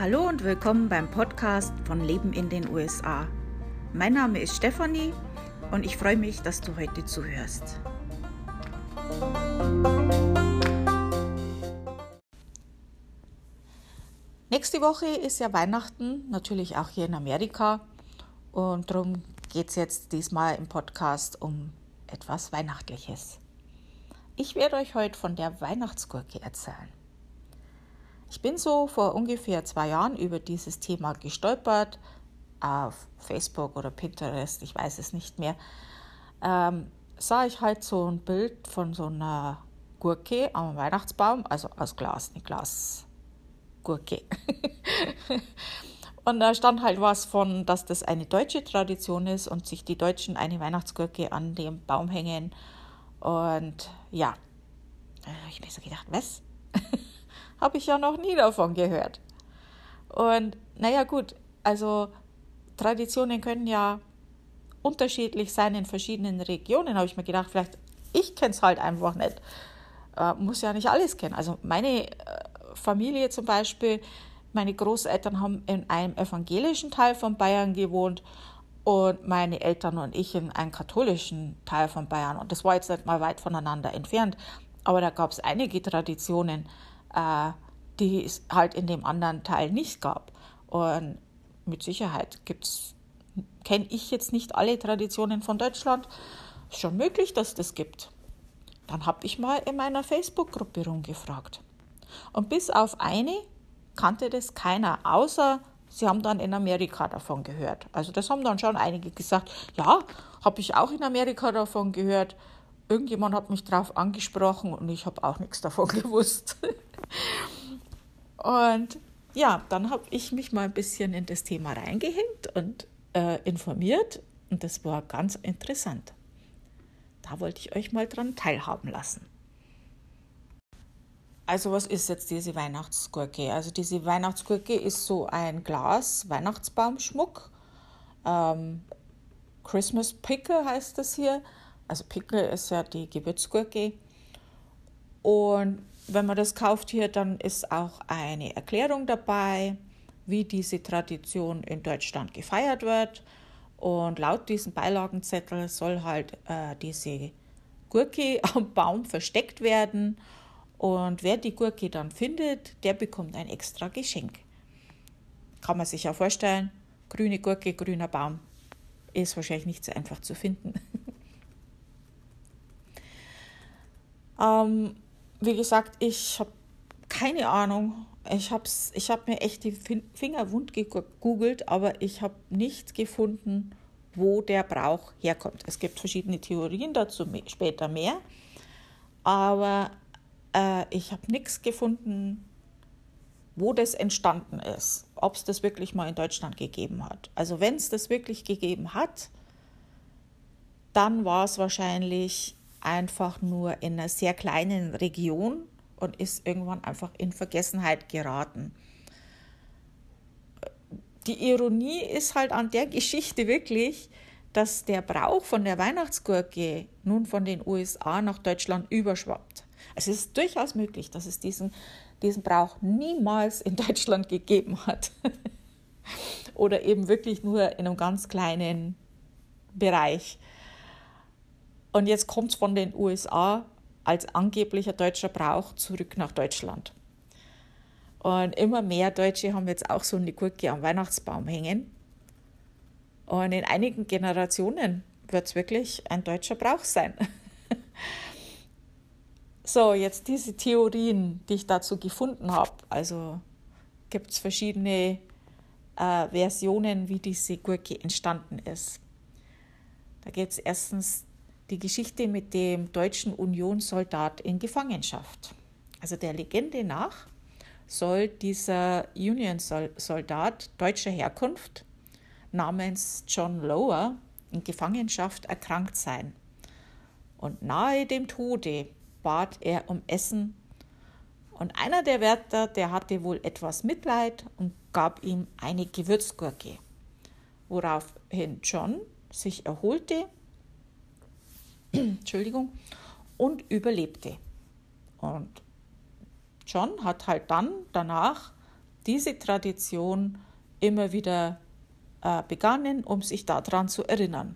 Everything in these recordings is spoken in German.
Hallo und willkommen beim Podcast von Leben in den USA. Mein Name ist Stefanie und ich freue mich, dass du heute zuhörst. Nächste Woche ist ja Weihnachten, natürlich auch hier in Amerika. Und darum geht es jetzt diesmal im Podcast um etwas Weihnachtliches. Ich werde euch heute von der Weihnachtsgurke erzählen. Ich bin so vor ungefähr zwei Jahren über dieses Thema gestolpert, auf Facebook oder Pinterest, ich weiß es nicht mehr. Ähm, sah ich halt so ein Bild von so einer Gurke am Weihnachtsbaum, also aus Glas, eine Glasgurke. und da stand halt was von, dass das eine deutsche Tradition ist und sich die Deutschen eine Weihnachtsgurke an dem Baum hängen. Und ja, ich mir so gedacht, was? habe ich ja noch nie davon gehört. Und naja gut, also Traditionen können ja unterschiedlich sein in verschiedenen Regionen, habe ich mir gedacht, vielleicht ich kenne es halt einfach nicht. Äh, muss ja nicht alles kennen. Also meine äh, Familie zum Beispiel, meine Großeltern haben in einem evangelischen Teil von Bayern gewohnt und meine Eltern und ich in einem katholischen Teil von Bayern. Und das war jetzt nicht mal weit voneinander entfernt. Aber da gab es einige Traditionen, äh, die es halt in dem anderen Teil nicht gab. Und mit Sicherheit gibt's, kenne ich jetzt nicht alle Traditionen von Deutschland. Ist schon möglich, dass das gibt. Dann habe ich mal in meiner Facebook-Gruppe rumgefragt. Und bis auf eine kannte das keiner, außer sie haben dann in Amerika davon gehört. Also das haben dann schon einige gesagt, ja, habe ich auch in Amerika davon gehört. Irgendjemand hat mich darauf angesprochen und ich habe auch nichts davon gewusst. Und ja, dann habe ich mich mal ein bisschen in das Thema reingehängt und äh, informiert und das war ganz interessant. Da wollte ich euch mal dran teilhaben lassen. Also was ist jetzt diese Weihnachtsgurke? Also diese Weihnachtsgurke ist so ein Glas Weihnachtsbaumschmuck. Ähm, Christmas Pickle heißt das hier. Also Pickle ist ja die Gewürzgurke. Und wenn man das kauft hier, dann ist auch eine Erklärung dabei, wie diese Tradition in Deutschland gefeiert wird. Und laut diesem Beilagenzettel soll halt äh, diese Gurke am Baum versteckt werden. Und wer die Gurke dann findet, der bekommt ein extra Geschenk. Kann man sich ja vorstellen, grüne Gurke, grüner Baum, ist wahrscheinlich nicht so einfach zu finden. ähm, wie gesagt, ich habe keine Ahnung. Ich habe ich hab mir echt die Finger wund gegoogelt, aber ich habe nichts gefunden, wo der Brauch herkommt. Es gibt verschiedene Theorien dazu, später mehr. Aber äh, ich habe nichts gefunden, wo das entstanden ist. Ob es das wirklich mal in Deutschland gegeben hat. Also wenn es das wirklich gegeben hat, dann war es wahrscheinlich einfach nur in einer sehr kleinen Region und ist irgendwann einfach in Vergessenheit geraten. Die Ironie ist halt an der Geschichte wirklich, dass der Brauch von der Weihnachtsgurke nun von den USA nach Deutschland überschwappt. Es ist durchaus möglich, dass es diesen, diesen Brauch niemals in Deutschland gegeben hat. Oder eben wirklich nur in einem ganz kleinen Bereich. Und jetzt kommt es von den USA als angeblicher deutscher Brauch zurück nach Deutschland. Und immer mehr Deutsche haben jetzt auch so eine Gurke am Weihnachtsbaum hängen. Und in einigen Generationen wird es wirklich ein deutscher Brauch sein. so, jetzt diese Theorien, die ich dazu gefunden habe. Also gibt es verschiedene äh, Versionen, wie diese Gurke entstanden ist. Da gibt es erstens die Geschichte mit dem deutschen Unionssoldat in Gefangenschaft. Also der Legende nach soll dieser Union-Soldat deutscher Herkunft namens John Lower in Gefangenschaft erkrankt sein. Und nahe dem Tode bat er um Essen. Und einer der Wärter, der hatte wohl etwas Mitleid und gab ihm eine Gewürzgurke, woraufhin John sich erholte Entschuldigung, und überlebte. Und John hat halt dann danach diese Tradition immer wieder äh, begannen, um sich daran zu erinnern.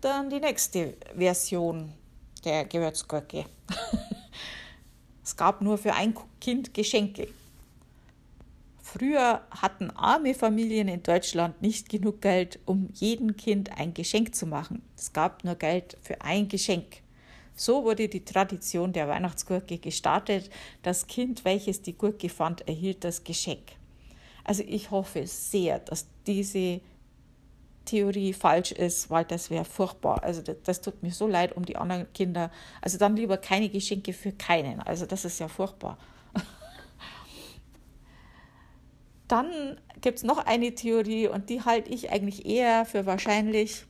Dann die nächste Version der Gewürzgurke. es gab nur für ein Kind Geschenke. Früher hatten arme Familien in Deutschland nicht genug Geld, um jedem Kind ein Geschenk zu machen. Es gab nur Geld für ein Geschenk. So wurde die Tradition der Weihnachtsgurke gestartet. Das Kind, welches die Gurke fand, erhielt das Geschenk. Also ich hoffe sehr, dass diese Theorie falsch ist, weil das wäre furchtbar. Also das, das, tut mir so leid um die anderen Kinder. Also dann lieber keine Geschenke für keinen. Also das ist ja furchtbar. Dann gibt es noch eine Theorie und die halte ich eigentlich eher für wahrscheinlich.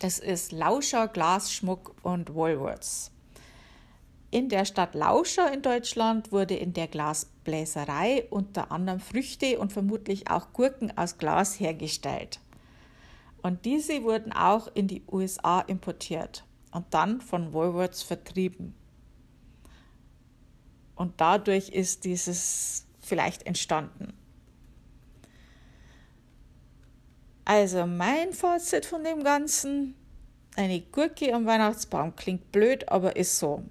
Das ist Lauscher, Glasschmuck und Woolworths. In der Stadt Lauscher in Deutschland wurde in der Glasbläserei unter anderem Früchte und vermutlich auch Gurken aus Glas hergestellt. Und diese wurden auch in die USA importiert und dann von Woolworths vertrieben. Und dadurch ist dieses vielleicht entstanden. Also mein Fazit von dem Ganzen, eine Gurke am Weihnachtsbaum klingt blöd, aber ist so.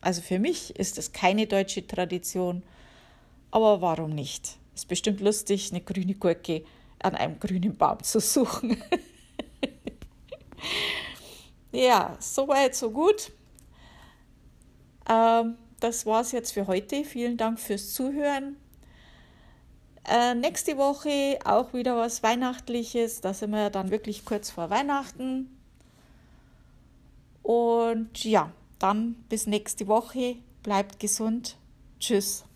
Also für mich ist es keine deutsche Tradition, aber warum nicht? Ist bestimmt lustig, eine grüne Gurke an einem grünen Baum zu suchen. ja, soweit, so gut. Ähm, das war's jetzt für heute. Vielen Dank fürs Zuhören. Äh, nächste Woche auch wieder was Weihnachtliches. Da sind wir dann wirklich kurz vor Weihnachten. Und ja, dann bis nächste Woche. Bleibt gesund. Tschüss.